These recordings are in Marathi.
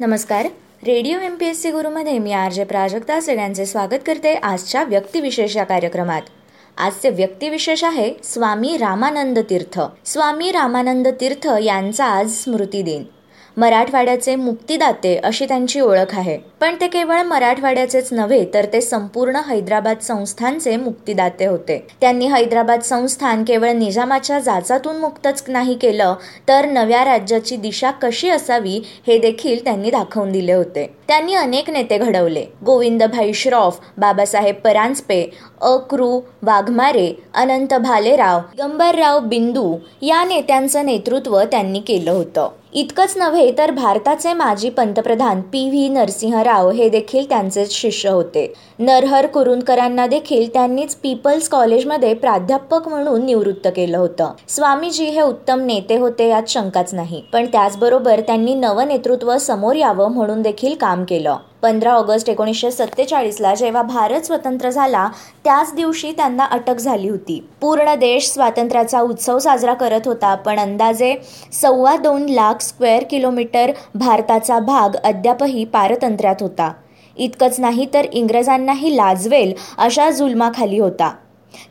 नमस्कार. Radio M P S C गुरुमध्ये मी आर जे प्राजक्ता सगळ्यांचे स्वागत करते आजच्या व्यक्तिविशेष या कार्यक्रमात. आजचे व्यक्तिविशेष आहे स्वामी रामानंद तीर्थ. स्वामी रामानंद तीर्थ यांचा आज स्मृती दिन मराठवाड्याचे मुक्तिदाते अशी त्यांची ओळख आहे. पण ते केवळ मराठवाड्याचेच नव्हे तर ते संपूर्ण हैदराबाद संस्थानचे मुक्तीदाते होते. त्यांनी हैदराबाद संस्थान केवळ निजामाच्या जाचातून मुक्तच नाही केलं तर नव्या राज्याची दिशा कशी असावी हे देखील त्यांनी दाखवून दिले होते. त्यांनी अनेक नेते घडवले. गोविंदभाई श्रॉफ बाबासाहेब परांजपे अक्रू वाघमारे अनंत भालेराव गंबरराव बिंदू या नेत्यांचं नेतृत्व त्यांनी केलं होतं. इतकंच नव्हे तर भारताचे माजी पंतप्रधान पी व्ही नरसिंहराव हे देखील त्यांचेच शिष्य होते. नरहर कुरुंदकरांना देखील त्यांनीच पीपल्स कॉलेजमध्ये प्राध्यापक म्हणून निवृत्त केलं होतं. स्वामीजी हे उत्तम नेते होते यात शंकाच नाही. पण त्याचबरोबर त्यांनी नवनेतृत्व समोर यावं म्हणून देखील काम केलं. पंधरा ऑगस्ट एकोणीसशे सत्तेचाळीसला जेव्हा भारत स्वतंत्र झाला त्याच दिवशी त्यांना अटक झाली होती. पूर्ण देश स्वातंत्र्याचा उत्सव साजरा करत होता पण अंदाजे सव्वा दोन लाख स्क्वेअर किलोमीटर भारताचा भाग अद्यापही पारतंत्र्यात होता. इतकंच नाही तर इंग्रजांनाही लाजवेल अशा जुलमाखाली होता.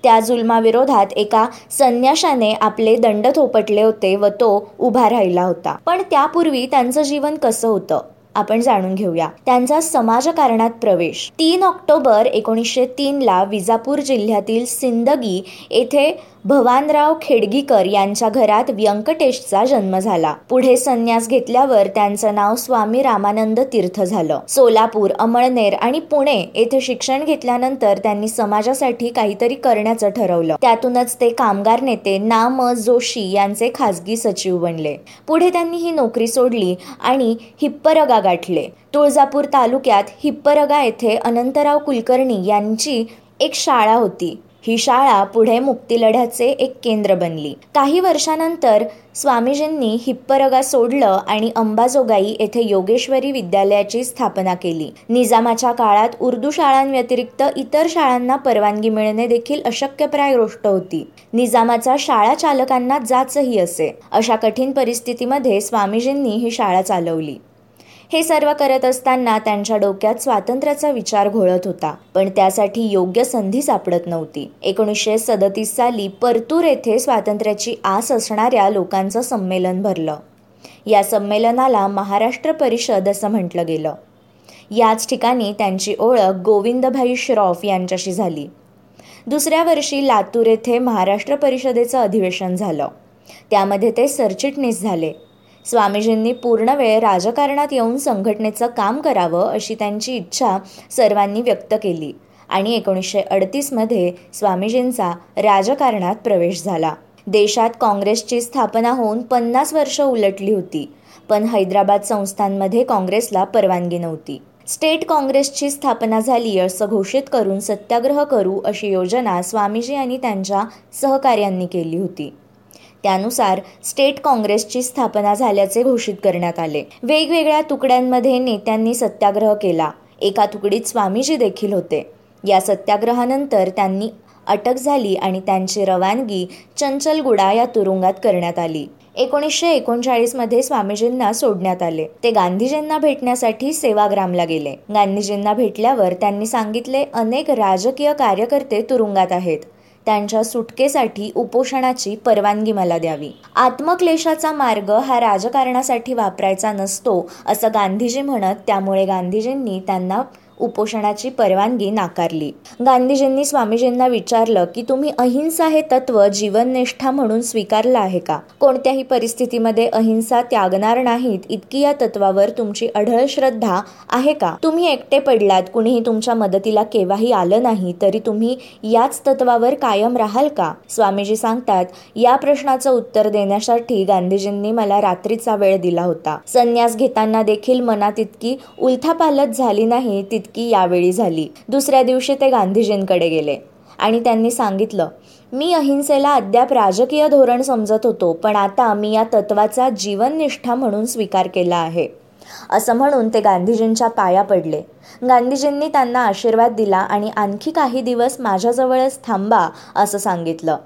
त्या जुलमाविरोधात एका संन्याशाने आपले दंड थोपटले होते व तो उभा राहिला होता. पण त्यापूर्वी त्यांचं जीवन कसं होतं? आपण जाणून घेऊया. त्यांचा समाजकारणात प्रवेश. तीन ऑक्टोबर एकोणीसशे तीनला विजापूर जिल्ह्यातील सिंदगी येथे भवानराव खेडगीकर यांच्या घरात व्यंकटेशचा जन्म झाला. पुढे संन्यास घेतल्यावर त्यांचं नाव स्वामी रामानंद तीर्थ झालं. सोलापूर अमळनेर आणि पुणे येथे शिक्षण घेतल्यानंतर त्यांनी समाजासाठी काहीतरी करण्याचं ठरवलं. त्यातूनच ते कामगार नेते ना म जोशी यांचे खासगी सचिव बनले. पुढे त्यांनी ही नोकरी सोडली आणि हिप्परगा गाठले. तुळजापूर तालुक्यात हिप्परगा येथे अनंतराव कुलकर्णी यांची एक शाळा होती. ही शाळा पुढे मुक्तीलढ्याचे एक केंद्र बनली. काही वर्षानंतर स्वामीजींनी हिप्परगा सोडलं आणि अंबाजोगाई येथे योगेश्वरी विद्यालयाची स्थापना केली. निजामाच्या काळात उर्दू शाळांव्यतिरिक्त इतर शाळांना परवानगी मिळणे देखील अशक्यप्राय गोष्ट होती. निजामाचा शाळा चालकांना जाचही असे. अशा कठीण परिस्थितीमध्ये स्वामीजींनी ही शाळा चालवली. हे सर्व करत असताना त्यांच्या डोक्यात स्वातंत्र्याचा विचार घोळत होता. पण त्यासाठी योग्य संधी सापडत नव्हती. एकोणीसशे सदतीस साली परतूर येथे स्वातंत्र्याची आस असणाऱ्या लोकांचं संमेलन भरलं. या संमेलनाला महाराष्ट्र परिषद असं म्हटलं गेलं. याच ठिकाणी त्यांची ओळख गोविंदभाई श्रॉफ यांच्याशी झाली. दुसऱ्या वर्षी लातूर येथे महाराष्ट्र परिषदेचं अधिवेशन झालं. त्यामध्ये ते सरचिटणीस झाले. स्वामीजींनी पूर्ण वेळ राजकारणात येऊन संघटनेचं काम करावं अशी त्यांची इच्छा सर्वांनी व्यक्त केली. आणि एकोणीसशे अडतीसमध्ये स्वामीजींचा राजकारणात प्रवेश झाला. देशात काँग्रेसची स्थापना होऊन पन्नास वर्ष उलटली होती पण हैदराबाद संस्थांमध्ये काँग्रेसला परवानगी नव्हती. स्टेट काँग्रेसची स्थापना झाली असं घोषित करून सत्याग्रह करू अशी योजना स्वामीजी आणि त्यांच्या सहकार्यांनी केली होती. त्यानुसार स्टेट काँग्रेसची स्थापना झाल्याचे घोषित करण्यात आले. वेगवेगळ्या तुकड्यांमध्ये नेत्यांनी सत्याग्रह केला. एका तुकडीत स्वामीजी देखील होते. या सत्याग्रहानंतर त्यांनी अटक झाली आणि त्यांची रवानगी चंचलगुडा या तुरुंगात करण्यात आली. एकोणीसशे एकोणचाळीसमध्ये स्वामीजींना सोडण्यात आले. ते गांधीजींना भेटण्यासाठी सेवाग्रामला गेले. गांधीजींना भेटल्यावर त्यांनी सांगितले अनेक राजकीय कार्यकर्ते तुरुंगात आहेत. त्यांच्या सुटकेसाठी उपोषणाची परवानगी मला द्यावी. आत्मक्लेशाचा मार्ग हा राजकारणासाठी वापरायचा नसतो असं गांधीजी म्हणत त्यामुळे गांधीजींनी त्यांना उपोषणाची परवानगी नाकारली. गांधीजींनी स्वामीजींना विचारलं की तुम्ही अहिंसा हे तत्व जीवननिष्ठा म्हणून स्वीकारलं आहे का? कोणत्याही परिस्थितीमध्ये अहिंसा त्यागणार नाहीत इतकी या तत्वावर तुमची अढळ श्रद्धा आहे का? तुम्ही एकटे पडलात कुणीही तुमच्या मदतीला केव्हाही आलं नाही तरी तुम्ही याच तत्वावर कायम राहाल का? स्वामीजी सांगतात या प्रश्नाचं उत्तर देण्यासाठी गांधीजींनी मला रात्रीचा वेळ दिला होता. संन्यास घेताना देखील मनात इतकी उलथापालत झाली नाही की यावेळी झाली. दुसऱ्या दिवशी ते गांधीजींकडे गेले. आणि त्यांनी सांगितलं मी अहिंसेला अद्याप राजकीय धोरण समजत होतो पण आता मी या तत्वाचा जीवननिष्ठा म्हणून स्वीकार केला आहे. असं म्हणून ते गांधीजींच्या पाया पडले. गांधीजींनी त्यांना आशीर्वाद दिला आणि आणखी काही दिवस माझ्याजवळच थांबा असं सांगितलं.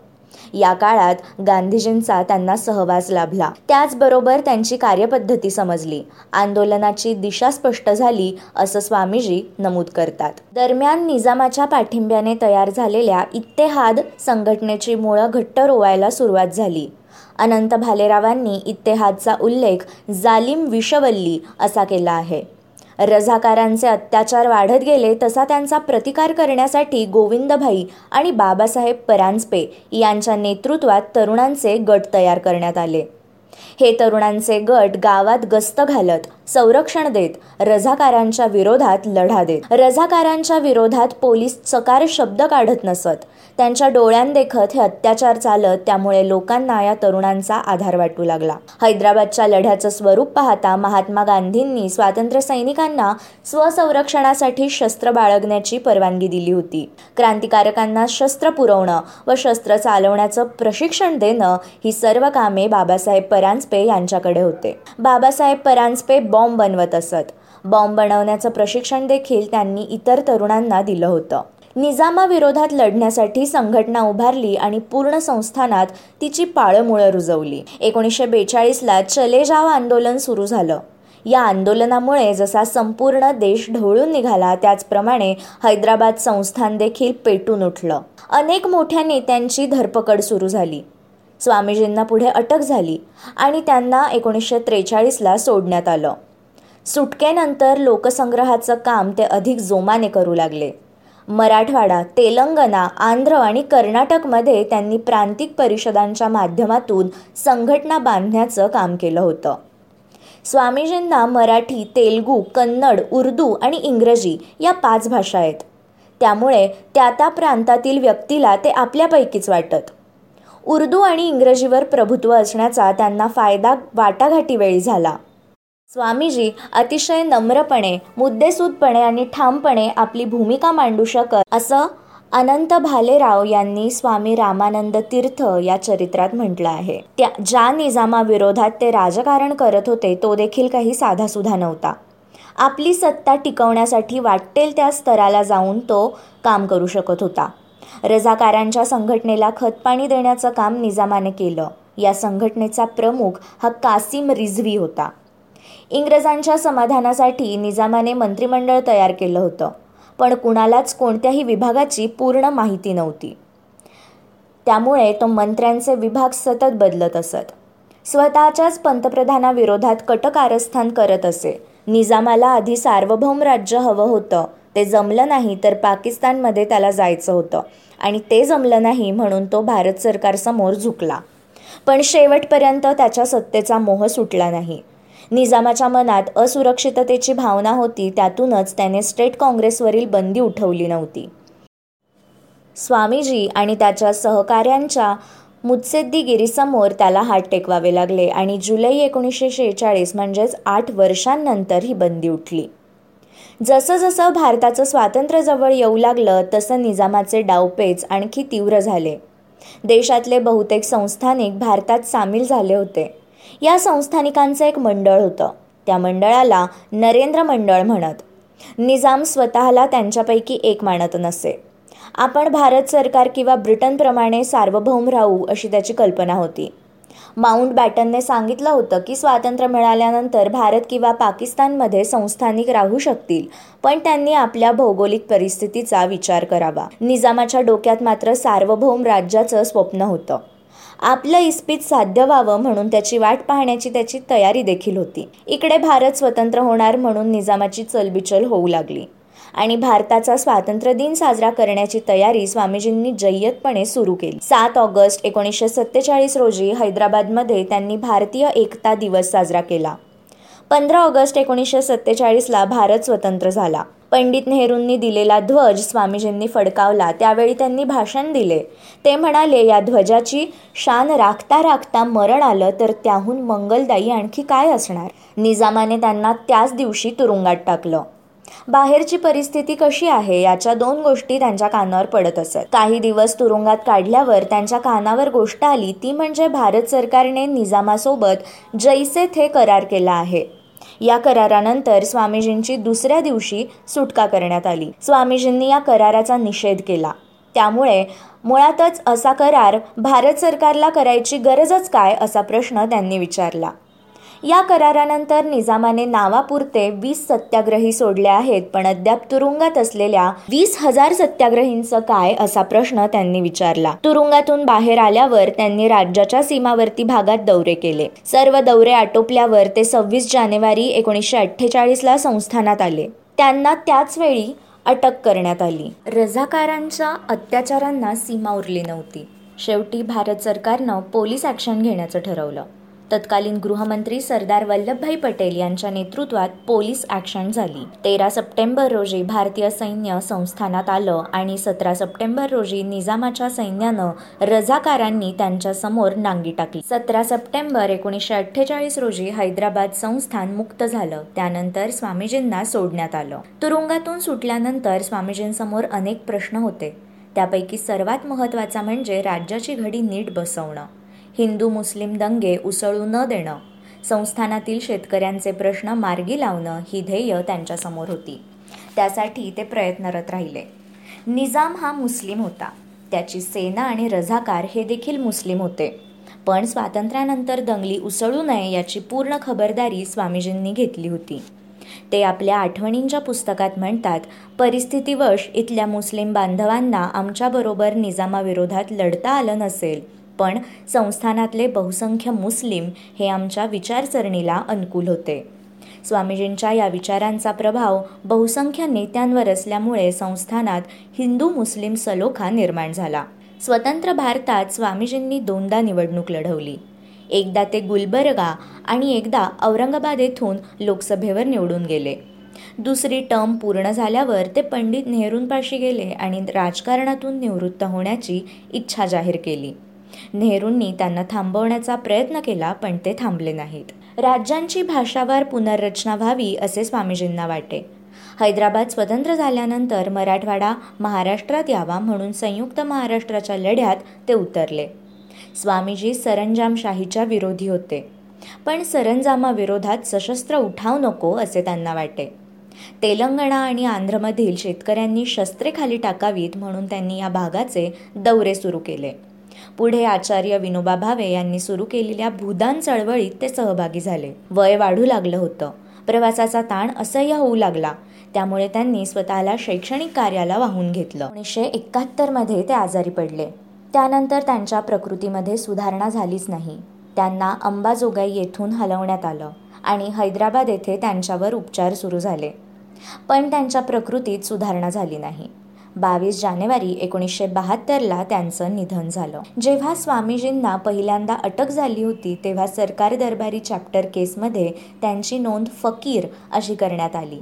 या काळात गांधीजींचा त्यांना सहवास लाभला. त्याचबरोबर त्यांची कार्यपद्धती समजली. आंदोलनाची दिशा स्पष्ट झाली असं स्वामीजी नमूद करतात. दरम्यान निजामाच्या पाठिंब्याने तयार झालेल्या इत्तेहाद संघटनेची मुळं घट्ट रोवायला सुरुवात झाली. अनंत भालेरावांनी इत्तेहादचा उल्लेख जालिम विषवल्ली असा केला आहे. रझाकारांचे अत्याचार वाढत गेले तसा त्यांचा प्रतिकार करण्यासाठी गोविंदभाई आणि बाबासाहेब परांजपे यांच्या नेतृत्वात तरुणांचे गट तयार करण्यात आले. हे तरुणांचे गट गावात गस्त घालत संरक्षण देत रझाकारांच्या विरोधात लढा देत. रझाकारांच्या विरोधात पोलीस चकार शब्द काढत नसत. त्यांच्या डोळ्यांदेखत हे अत्याचार चालत त्यामुळे लोकांना या तरुणांचा आधार वाटू लागला. हैदराबादच्या लढ्याचं स्वरूप पाहता महात्मा गांधींनी स्वातंत्र्य सैनिकांना स्वसंरक्षणासाठी शस्त्र बाळगण्याची परवानगी दिली होती. क्रांतिकारकांना शस्त्र पुरवणं व शस्त्र चालवण्याचं प्रशिक्षण देणं ही सर्व कामे बाबासाहेब परांजपे यांच्याकडे होते. बाबासाहेब परांजपे बॉम्ब बनवत असत. बॉम्ब बनवण्याचं प्रशिक्षण देखील त्यांनी इतर तरुणांना दिलं होतं. निजामाविरोधात लढण्यासाठी संघटना उभारली आणि पूर्ण संस्थानात तिची पाळमुळं रुजवली. एकोणीसशे बेचाळीसला चले जाव आंदोलन सुरू झालं. या आंदोलनामुळे जसा संपूर्ण देश ढवळून निघाला त्याचप्रमाणे हैदराबाद संस्थान देखील पेटून उठलं. अनेक मोठ्या नेत्यांची धरपकड सुरू झाली. स्वामीजींना पुढे अटक झाली आणि त्यांना एकोणीसशे त्रेचाळीसला सोडण्यात आलं. सुटकेनंतर लोकसंग्रहाचं काम ते अधिक जोमाने करू लागले. मराठवाडा तेलंगणा आंध्र आणि कर्नाटकमध्ये त्यांनी प्रांतिक परिषदांच्या माध्यमातून संघटना बांधण्याचं काम केलं होतं. स्वामीजींना मराठी तेलगू कन्नड उर्दू आणि इंग्रजी या पाच भाषा आहेत. त्यामुळे त्या त्या प्रांतातील व्यक्तीला ते आपल्यापैकीच वाटत. उर्दू आणि इंग्रजीवर प्रभुत्व असण्याचा त्यांना फायदा वाटाघाटीवेळी झाला. स्वामीजी अतिशय नम्रपणे मुद्देसूदपणे आणि ठामपणे आपली भूमिका मांडू शकत असं अनंत भालेराव यांनी स्वामी रामानंद तीर्थ या चरित्रात म्हटलं आहे. त्या ज्या निजामाविरोधात ते राजकारण करत होते तो देखील काही साधासुधा नव्हता. आपली सत्ता टिकवण्यासाठी वाटेल त्या स्तराला जाऊन तो काम करू शकत होता. रजाकारांच्या संघटनेला खतपाणी देण्याचं काम निजामाने केलं. या संघटनेचा प्रमुख हा कासिम रिझवी होता. इंग्रजांच्या समाधानासाठी निजामाने मंत्रिमंडळ तयार केलं होतं पण कुणालाच कोणत्याही विभागाची पूर्ण माहिती नव्हती. त्यामुळे तो मंत्र्यांचे विभाग सतत बदलत असत. स्वतःच्याच पंतप्रधानाविरोधात कटकारस्थान करत असे. निजामाला आधी सार्वभौम राज्य हवं होतं ते जमलं नाही तर पाकिस्तानमध्ये त्याला जायचं होतं. आणि ते जमलं नाही म्हणून तो भारत सरकारसमोर झुकला. पण शेवटपर्यंत त्याच्या सत्तेचा मोह सुटला नाही. निजामाच्या मनात असुरक्षिततेची भावना होती त्यातूनच त्याने स्टेट काँग्रेसवरील बंदी उठवली नव्हती. स्वामीजी आणि त्याच्या सहकाऱ्यांच्या मुत्सेद्दीगिरीसमोर त्याला हात टेकवावे लागले आणि जुलै एकोणीसशे शेहेचाळीस म्हणजेच आठ वर्षांनंतर ही बंदी उठली. जसं जसं भारताचं स्वातंत्र्य जवळ येऊ लागलं तसं निजामाचे डावपेच आणखी तीव्र झाले. देशातले बहुतेक संस्थानिक भारतात सामील झाले होते. या संस्थानिकांचं एक मंडळ होतं. त्या मंडळाला नरेंद्र मंडळ म्हणत. निजाम स्वतःला त्यांच्यापैकी एक मानत नसे. आपण भारत सरकार किंवा ब्रिटनप्रमाणे सार्वभौम राहू अशी त्याची कल्पना होती. माउंट बॅटनने सांगितलं होतं की स्वातंत्र्य मिळाल्यानंतर भारत किंवा पाकिस्तानमध्ये संस्थानिक राहू शकतील पण त्यांनी आपल्या भौगोलिक परिस्थितीचा विचार करावा. निजामाच्या डोक्यात मात्र सार्वभौम राज्याचं स्वप्न होतं. आपलं इस्पित साध्य व्हावं म्हणून त्याची वाट पाहण्याची त्याची तयारी देखील होती. इकडे भारत स्वतंत्र होणार म्हणून निजामाची चलबिचल होऊ लागली. आणि भारताचा स्वातंत्र्य दिन साजरा करण्याची तयारी स्वामीजींनी जय्यतपणे सुरू केली. सात ऑगस्ट एकोणीसशे सत्तेचाळीस रोजी हैदराबादमध्ये त्यांनी भारतीय एकता दिवस साजरा केला. पंधरा ऑगस्ट एकोणीसशे सत्तेचाळीसला भारत स्वतंत्र झाला. पंडित नेहरूंनी दिलेला ध्वज स्वामीजींनी फडकावला. त्यावेळी त्यांनी भाषण दिले. ते म्हणाले या ध्वजाची शान राखता राखता मरण आलं तर त्याहून मंगलदायी आणखी काय असणार? निजामाने त्यांना त्याच दिवशी तुरुंगात टाकलं. बाहेरची परिस्थिती कशी आहे याच्या दोन गोष्टी त्यांच्या कानावर पडत असत. काही दिवस तुरुंगात काढल्यावर त्यांच्या कानावर गोष्ट आली ती म्हणजे भारत सरकारने निजामासोबत जैसे थे करार केला आहे. या करारानंतर स्वामीजींची दुसऱ्या दिवशी सुटका करण्यात आली. स्वामीजींनी या कराराचा निषेध केला. त्यामुळे मुळातच असा करार भारत सरकारला करायची गरजच काय असा प्रश्न त्यांनी विचारला. या करारानंतर निजामाने नावापुरते वीस सत्याग्रही सोडले आहेत पण अद्याप तुरुंगात असलेल्या वीस हजार सत्याग्रहींचं काय असा प्रश्न त्यांनी विचारला. तुरुंगातून बाहेर आल्यावर त्यांनी राज्याच्या सीमावर्ती भागात दौरे केले. सर्व दौरे आटोपल्यावर ते सव्वीस जानेवारी एकोणीसशे अठ्ठेचाळीसला संस्थानात आले. त्यांना त्याच वेळी अटक करण्यात आली. रझाकारांच्या अत्याचारांना सीमा उरली नव्हती. शेवटी भारत सरकारनं पोलीस ॲक्शन घेण्याचं ठरवलं. तत्कालीन गृहमंत्री सरदार वल्लभभाई पटेल यांच्या नेतृत्वात पोलीस ॲक्शन झाली. तेरा सप्टेंबर रोजी भारतीय सैन्य संस्थानात आलं आणि सतरा सप्टेंबर रोजी निजामाच्या सैन्यानं रझाकारांनी त्यांच्यासमोर नांगी टाकली. सतरा सप्टेंबर एकोणीसशे अठ्ठेचाळीस रोजी हैदराबाद संस्थान मुक्त झालं. त्यानंतर स्वामीजींना सोडण्यात आलं. तुरुंगातून सुटल्यानंतर स्वामीजींसमोर अनेक प्रश्न होते. त्यापैकी सर्वात महत्त्वाचा म्हणजे राज्याची घडी नीट बसवणं. हिंदू मुस्लिम दंगे उसळू न देणं संस्थानातील शेतकऱ्यांचे प्रश्न मार्गी लावणं ही ध्येय त्यांच्यासमोर होती. त्यासाठी ते प्रयत्नरत राहिले. निजाम हा मुस्लिम होता. त्याची सेना आणि रझाकार हे देखील मुस्लिम होते. पण स्वातंत्र्यानंतर दंगली उसळू नये याची पूर्ण खबरदारी स्वामीजींनी घेतली होती. ते आपल्या आठवणींच्या पुस्तकात म्हणतात परिस्थितीवश इथल्या मुस्लिम बांधवांना आमच्याबरोबर निजामाविरोधात लढता आलं नसेल. पण संस्थानातले बहुसंख्य मुस्लिम हे आमच्या विचारसरणीला अनुकूल होते. स्वामीजींच्या या विचारांचा प्रभाव बहुसंख्य नेत्यांवर असल्यामुळे संस्थानात हिंदू मुस्लिम सलोखा निर्माण झाला. स्वतंत्र भारतात स्वामीजींनी दोनदा निवडणूक लढवली. एकदा ते गुलबर्गा आणि एकदा औरंगाबाद येथून लोकसभेवर निवडून गेले. दुसरी टर्म पूर्ण झाल्यावर ते पंडित नेहरूंपाशी गेले आणि राजकारणातून निवृत्त होण्याची इच्छा जाहीर केली. नेहरूंनी त्यांना थांबवण्याचा प्रयत्न केला पण ते थांबले नाहीत. राज्यांची भाषावार पुनर्रचना व्हावी असे स्वामीजींना वाटे. हैदराबाद स्वतंत्र झाल्यानंतर मराठवाडा महाराष्ट्रात यावा म्हणून संयुक्त महाराष्ट्राच्या लढ्यात ते उतरले. स्वामीजी सरंजामशाहीच्या विरोधी होते. पण सरंजामाविरोधात सशस्त्र उठाव नको असे त्यांना वाटे. तेलंगणा आणि आंध्रमधील शेतकऱ्यांनी शस्त्रे खाली टाकावीत म्हणून त्यांनी या भागाचे दौरे सुरू केले. पुढे आचार्य विनोबा भावे यांनी सुरू केलेल्या भूदान चळवळीत ते सहभागी झाले. वय वाढू लागलं होतं. प्रवासाचा ताण असह्य होऊ लागला. त्यामुळे त्यांनी स्वतःला शैक्षणिक कार्याला वाहून घेतलं. एकोणीसशे एकाहत्तरमध्ये ते आजारी पडले. त्यानंतर त्यांच्या प्रकृतीमध्ये सुधारणा झालीच नाही. त्यांना अंबाजोगाई येथून हलवण्यात आलं आणि हैदराबाद येथे त्यांच्यावर उपचार सुरू झाले. पण त्यांच्या प्रकृतीत सुधारणा झाली नाही. बावीस जानेवारी एकोणीसशे बहात्तरला त्यांचं निधन झालं. जेव्हा स्वामीजींना पहिल्यांदा अटक झाली होती तेव्हा सरकार दरबारी चॅप्टर केसमध्ये त्यांची नोंद फकीर अशी करण्यात आली.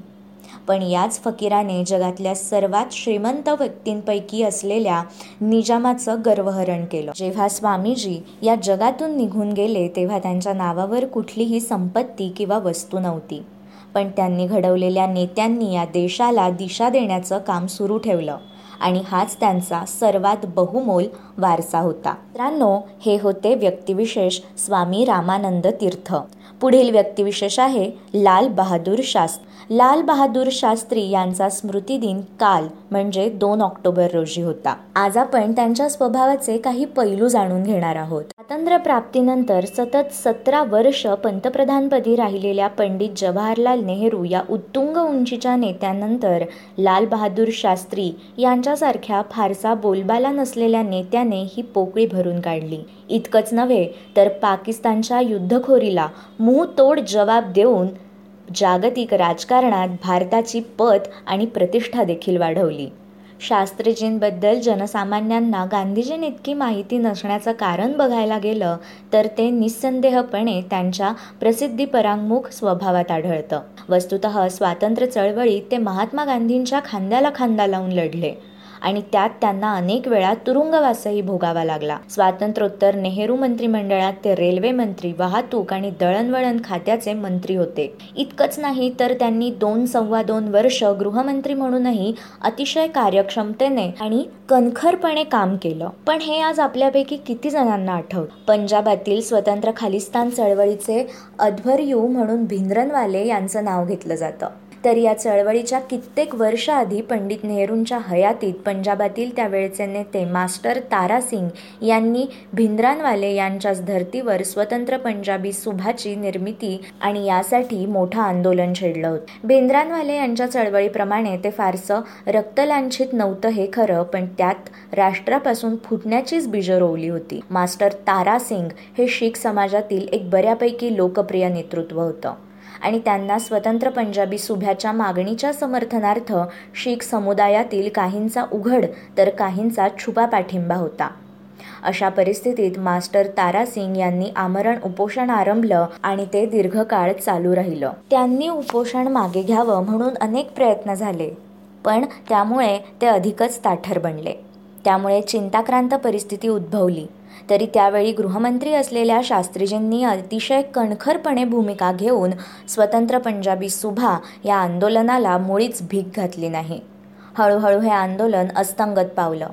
पण याच फकीराने जगातल्या सर्वात श्रीमंत व्यक्तींपैकी असलेल्या निजामाचं गर्वहरण केलं. जेव्हा स्वामीजी या जगातून निघून गेले तेव्हा त्यांच्या नावावर कुठलीही संपत्ती किंवा वस्तू नव्हती. पण त्यांनी घडवलेल्या नेत्यांनी या देशाला दिशा देण्याचं काम सुरू ठेवलं आणि हाच त्यांचा सर्वात बहुमोल वारसा होता. मित्रांनो हे होते व्यक्तिविशेष स्वामी रामानंद तीर्थ. पुढील व्यक्तिविशेष आहे लाल बहादूर शास्त्री. लाल बहादूर शास्त्री यांचा स्मृतिदिन काल म्हणजे दोन ऑक्टोबर रोजी होता. आज आपण त्यांच्या स्वभावाचे काही पैलू जाणून घेणार आहोत. स्वातंत्र्य प्राप्तीनंतर सतत सतरा वर्ष पंतप्रधानपदी राहिलेल्या पंडित जवाहरलाल नेहरू या उत्तुंग उंचीच्या नेत्यानंतर लाल बहादूर शास्त्री यांच्यासारख्या फारसा बोलबाला नसलेल्या नेत्याने ही पोकळी भरून काढली. इतकंच नव्हे तर पाकिस्तानच्या युद्धखोरीला तोड जवाब देऊन जागतिक राजकारणात भारताची पत आणि प्रतिष्ठा देखील वाढवली. शास्त्रीजींबद्दल जनसामान्यांना गांधीजींइतकी माहिती नसण्याचं कारण बघायला गेलं तर ते निस्संदेहपणे त्यांच्या प्रसिद्धीपरांमुख स्वभावात आढळतं. वस्तुत स्वातंत्र्य चळवळीत ते महात्मा गांधींच्या खांद्याला खांदा लावून लढले. आणि त्यात त्यांना अनेक वेळा तुरुंगवासही भोगावा लागला. स्वातंत्र्योत्तर नेहरू मंत्रिमंडळात ते रेल्वे मंत्री वाहतूक आणि दळणवळण खात्याचे मंत्री होते. इतकंच नाही तर त्यांनी दोन सव्वा दोन वर्ष गृहमंत्री म्हणूनही अतिशय कार्यक्षमतेने आणि कणखरपणे काम केलं. पण हे आज आपल्यापैकी किती जणांना आठवत पंजाबातील स्वतंत्र खालिस्तान चळवळीचे अध्वर्यू म्हणून भिंद्रनवाले यांचं नाव घेतलं जातं. तर या चळवळीच्या कित्येक वर्षाआधी पंडित नेहरूंच्या हयातीत पंजाबातील त्यावेळचे नेते मास्टर तारासिंग यांनी भिंद्रानवाले यांच्याच धर्तीवर स्वतंत्र पंजाबी सुभाची निर्मिती आणि यासाठी मोठं आंदोलन छेडलं होतं. भिंद्रानवाले यांच्या चळवळीप्रमाणे ते फारसं रक्तलांछित नव्हतं हे खरं पण त्यात राष्ट्रापासून फुटण्याचीच बीजं रोवली होती. मास्टर तारासिंग हे शीख समाजातील एक बऱ्यापैकी लोकप्रिय नेतृत्व होतं. आणि त्यांना स्वतंत्र पंजाबी सुभ्याच्या मागणीच्या समर्थनार्थ शीख समुदायातील काहींचा उघड तर काहींचा छुपा पाठिंबा होता. अशा परिस्थितीत मास्टर तारा सिंग यांनी आमरण उपोषण आरंभलं आणि ते दीर्घकाळ चालू राहिलं. त्यांनी उपोषण मागे घ्यावं म्हणून अनेक प्रयत्न झाले पण त्यामुळे ते अधिकच ताठर बनले. त्यामुळे चिंताक्रांत परिस्थिती उद्भवली. तरी त्यावेळी गृहमंत्री असलेल्या शास्त्रीजींनी अतिशय कणखरपणे भूमिका घेऊन स्वतंत्र पंजाबी सुभा या आंदोलनाला मुळीच भीक घातली नाही. हळूहळू हे आंदोलन अस्तंगत पावलं.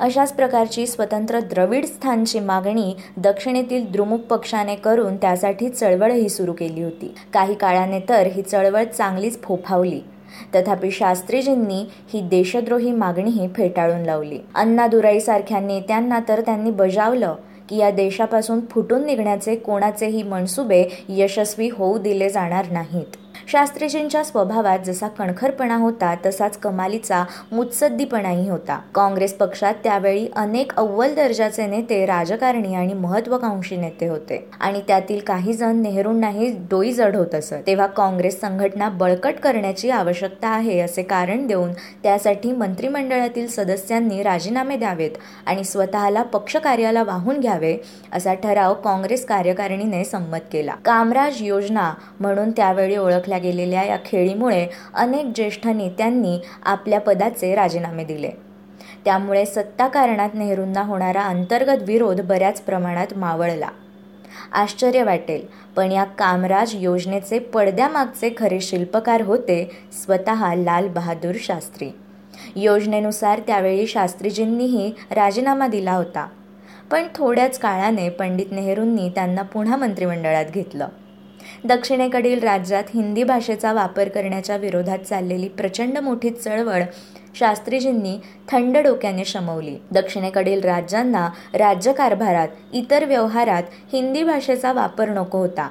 अशाच प्रकारची स्वतंत्र द्रविड स्थानची मागणी दक्षिणेतील द्रुमुक पक्षाने करून त्यासाठी चळवळही सुरू केली होती. काही काळाने तर ही चळवळ चांगलीच फोफावली. तथापि शास्त्रीजींनी ही देशद्रोही मागणीही फेटाळून लावली. अण्णादुराईसारख्या नेत्यांना तर त्यांनी बजावलं की या देशापासून फुटून निघण्याचे कोणाचेही मनसुबे यशस्वी होऊ दिले जाणार नाहीत. शास्त्रीजींच्या स्वभावात जसा कणखरपणा होता तसाच कमालीचा मुत्सद्दीपणाही होता. काँग्रेस पक्षात त्यावेळी अनेक अव्वल दर्जाचे नेते राजकारणी आणि महत्वाकांक्षी नेते होते. आणि त्यातील काही जण नेहरूंनाही डोई जड होत असत. तेव्हा काँग्रेस संघटना बळकट करण्याची आवश्यकता आहे असे कारण देऊन त्यासाठी मंत्रिमंडळातील सदस्यांनी राजीनामे द्यावेत आणि स्वतःला पक्ष कार्याला वाहून घ्यावे असा ठराव काँग्रेस कार्यकारिणीने संमत केला. कामराज योजना म्हणून त्यावेळी ओळखल्या गेलेल्या या खेळीमुळे अनेक ज्येष्ठ नेत्यांनी आपल्या पदाचे राजीनामे दिले. त्यामुळे सत्ताकारणात नेहरूंना होणारा अंतर्गत विरोध बऱ्याच प्रमाणात मावळला. आश्चर्य वाटेल पण या कामराज योजनेचे पडद्यामागचे खरे शिल्पकार होते स्वतः लाल बहादूर शास्त्री. योजनेनुसार त्यावेळी शास्त्रीजींनीही राजीनामा दिला होता. पण थोड्याच काळाने पंडित नेहरूंनी त्यांना पुन्हा मंत्रिमंडळात घेतलं. दक्षिणेकडील राज्यात हिंदी भाषेचा वापर करण्याच्या विरोधात चाललेली प्रचंड मोठी चळवळ शास्त्रीजींनी थंड डोक्याने शमवली. दक्षिणेकडील राज्यांना राज्यकारभारात इतर व्यवहारात हिंदी भाषेचा वापर नको होता.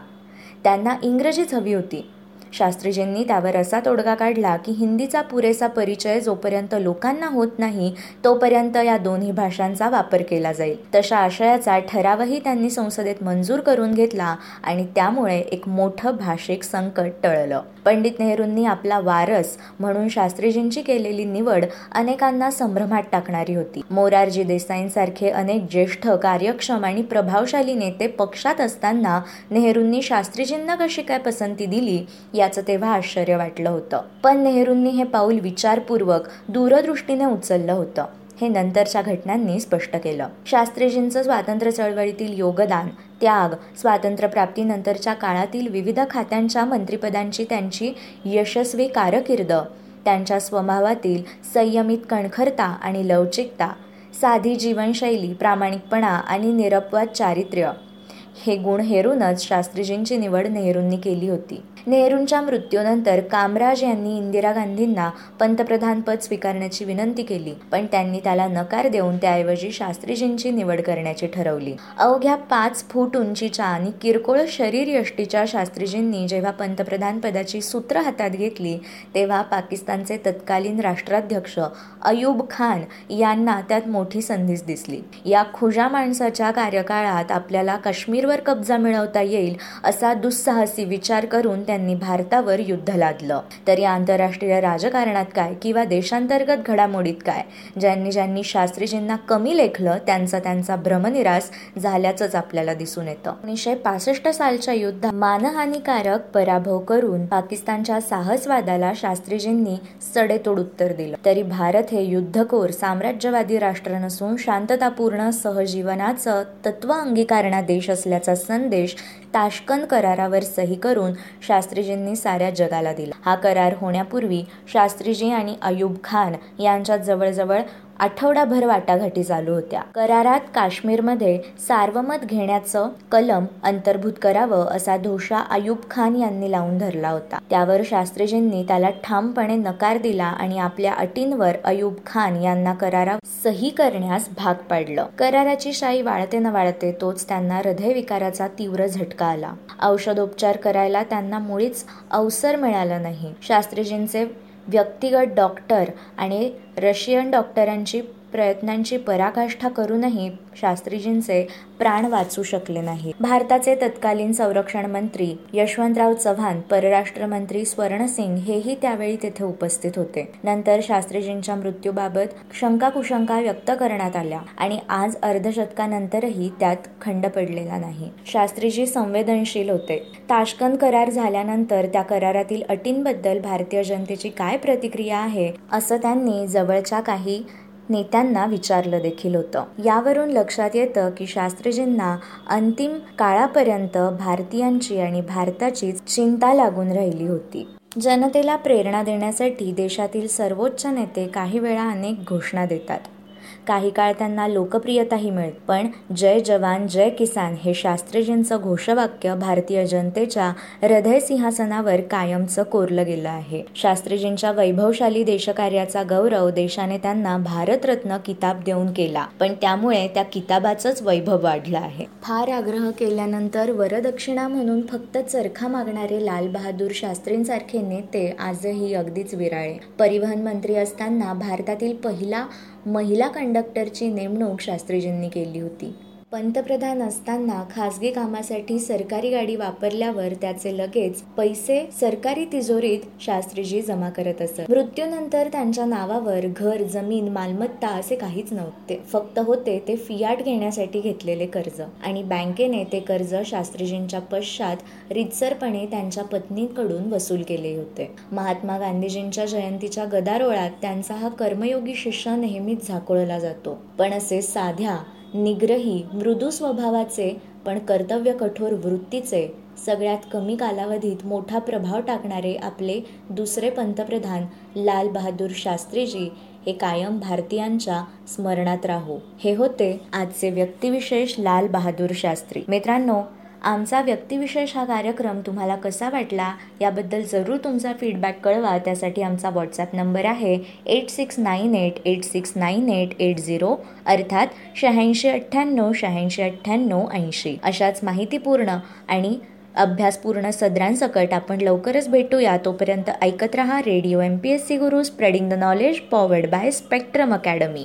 त्यांना इंग्रजीच हवी होती. शास्त्रीजींनी त्यावर असा तोडगा काढला की हिंदीचा पुरेसा परिचय जोपर्यंत लोकांना होत नाही तोपर्यंत या दोन्ही भाषांचा वापर केला जाईल. तशा आशयाचा ठरावही त्यांनी संसदेत मंजूर करून घेतला आणि त्यामुळे एक मोठं भाषिक संकट टळलं. पंडित नेहरूंनी आपला वारस म्हणून शास्त्रीजींची केलेली निवड अनेकांना संभ्रमात टाकणारी होती. मोरारजी देसाईंसारखे अनेक ज्येष्ठ कार्यक्षम आणि प्रभावशाली नेते पक्षात असताना नेहरूंनी शास्त्रीजींना कशी काय पसंती दिली या याचं तेव्हा आश्चर्य वाटलं होतं. पण नेहरूंनी हे पाऊल विचारपूर्वक दूरदृष्टीने उचललं होतं. हे नंतरच्या घटनांनी स्पष्ट केलं. शास्त्रीजींचं स्वातंत्र्य चळवळीतील योगदान त्याग स्वातंत्र्यप्राप्तीनंतरच्या काळातील विविध खात्यांच्या मंत्रिपदांची त्यांची यशस्वी कारकीर्द त्यांच्या स्वभावातील संयमित कणखरता आणि लवचिकता साधी जीवनशैली प्रामाणिकपणा आणि निरपवाद चारित्र्य. हे गुण हेरूनच शास्त्रीजींची निवड नेहरूंनी केली होती. नेहरूंच्या मृत्यूनंतर कामराज यांनी इंदिरा गांधींना पंतप्रधानपद स्वीकारण्याची विनंती केली. पण त्यांनी त्याला नकार देऊन त्याऐवजी शास्त्रीजींची निवड करण्याची ठरवली. अवघ्या पाच फूट उंचीच्या आणि किरकोळ शरीर यष्टीच्या शास्त्रीजींनी जेव्हा पंतप्रधान पदाची सूत्र हातात घेतली तेव्हा पाकिस्तानचे तत्कालीन राष्ट्राध्यक्ष अयूब खान यांना त्यात मोठी संधीच दिसली. या खुजा माणसाच्या कार्यकाळात आपल्याला काश्मीरवर कब्जा मिळवता येईल असा दुस्साहसी विचार करून त्यांनी भारतावर युद्ध लादलं. तर या आंतरराष्ट्रीय राजकारणात काय किंवा देशांतर्गत घडामोडीत काय? ज्यांनी ज्यांनी शास्त्रीजींना कमी लेखलं त्यांचा त्यांचा भ्रमनिरास झाल्याचंच आपल्याला दिसून येतं. एकोणीसशे पासष्ट सालच्या युद्धात मानहानिकारक पराभव करून पाकिस्तानच्या साहसवादाला शास्त्रीजींनी सडेतोड उत्तर दिलं. तरी भारत हे युद्धकोर साम्राज्यवादी राष्ट्र नसून शांततापूर्ण सहजीवनाचं तत्व अंगीकारणा देश असल्याचा संदेश ताशकन करारावर सही करून शास्त्रीजींनी साऱ्या जगाला दिला. हा करार होण्यापूर्वी शास्त्रीजी आणि अयूब खान यांच्यात जवळजवळ आठवडाभर वाटाघाटी चालू होत्या. करारात काश्मीरमध्ये सार्वमत घेण्याचं कलम अंतर्भूत करावं असा दोषा अयुब खान यांनी लावून धरला होता. त्यावर शास्त्रीजींनी त्याला ठामपणे नकार दिला आणि आपल्या अटींवर अयुब खान यांना करारा सही करण्यास भाग पाडलं. कराराची शाई वाळते न वाळते तोच त्यांना हृदयविकाराचा तीव्र झटका आला. औषधोपचार करायला त्यांना मुळीच अवसर मिळाला नाही. शास्त्रीजींचे व्यक्तिगत डॉक्टर आणि रशियन डॉक्टरांची प्रयत्नांची पराकाष्ठा करूनही शास्त्रीजींचे प्राण वाचू शकले नाही. भारताचे तत्कालीन संरक्षण मंत्री यशवंतराव चव्हाण परराष्ट्र मंत्री स्वर्णसिंग हेही त्यावेळी तेथे उपस्थित होते. नंतर शास्त्रीजींच्या मृत्यूबाबत शंका कुशंका व्यक्त करण्यात आल्या आणि आज अर्धशतकानंतरही त्यात खंड पडलेला नाही. शास्त्रीजी संवेदनशील होते. ताशकंद करार झाल्यानंतर त्या करारातील अटींबद्दल भारतीय जनतेची काय प्रतिक्रिया आहे असं त्यांनी जवळच्या काही नेत्यांना विचारलं देखील होतं. यावरून लक्षात येतं की शास्त्रीजींना अंतिम काळापर्यंत भारतीयांची आणि भारताचीच चिंता लागून राहिली होती. जनतेला प्रेरणा देण्यासाठी देशातील सर्वोच्च नेते काही वेळा अनेक घोषणा देतात. काही काळ त्यांना लोकप्रियताही मिळत पण जय जवान जय किसान हे शास्त्रीजींचं घोषवाक्य भारतीय जनतेच्या हृदय सिंहासनावर कायमचं कोरलं गेलं आहे. शास्त्रीजींच्या वैभवशाली देशकार्याचा गौरव देशाने त्यांना भारतरत्न किताब देऊन केला पण त्यामुळे त्या किताबाचंच वैभव वाढलं आहे. फार आग्रह केल्यानंतर वरदक्षिणा म्हणून फक्त चरखा मागणारे लालबहादूर शास्त्रींसारखे नेते आजही अगदीच विराळे. परिवहन मंत्री असताना भारतातील पहिला महिला कंडक्टरची नेमणूक शास्त्रीजींनी केली होती. पंतप्रधान असताना खासगी कामासाठी सरकारी गाडी वापरल्यावर त्याचे लगेच पैसे सरकारी तिजोरीत शास्त्रीजी जमा करत असत. मृत्यूनंतर त्यांच्या नावावर घर जमीन मालमत्ता असे काहीच नव्हते. फक्त होते ते फियाट घेण्यासाठी घेतलेले कर्ज. आणि बँकेने ते कर्ज शास्त्रीजींच्या पश्चात रितसरपणे त्यांच्या पत्नीकडून वसूल केले होते. महात्मा गांधीजींच्या जयंतीच्या गदारोळात त्यांचा हा कर्मयोगी शिष्य नेहमीच झाकोळला जातो. पण असे साध्या निग्रही मृदू स्वभावाचे पण कर्तव्य कठोर वृत्तीचे सगळ्यात कमी कालावधीत मोठा प्रभाव टाकणारे आपले दुसरे पंतप्रधान लाल बहादूर शास्त्रीजी हे कायम भारतीयांच्या स्मरणात राहो. हे होते आजचे व्यक्तिविशेष लाल बहादूर शास्त्री. मित्रांनो आमचा व्यक्तिविशेष हा कार्यक्रम तुम्हाला कसा वाटला याबद्दल जरूर तुमचा फीडबॅक कळवा. त्यासाठी आमचा व्हॉट्सॲप नंबर आहे eight six nine eight eight six nine eight eight zero अर्थात शहाऐंशी अठ्ठ्याण्णव शहाऐंशी अठ्ठ्याण्णव ऐंशी. अशाच माहितीपूर्ण आणि अभ्यासपूर्ण सदरांसकट आपण लवकरच भेटूया. तोपर्यंत ऐकत रहा radio M P S C Guru spreading the knowledge powered by Spectrum Academy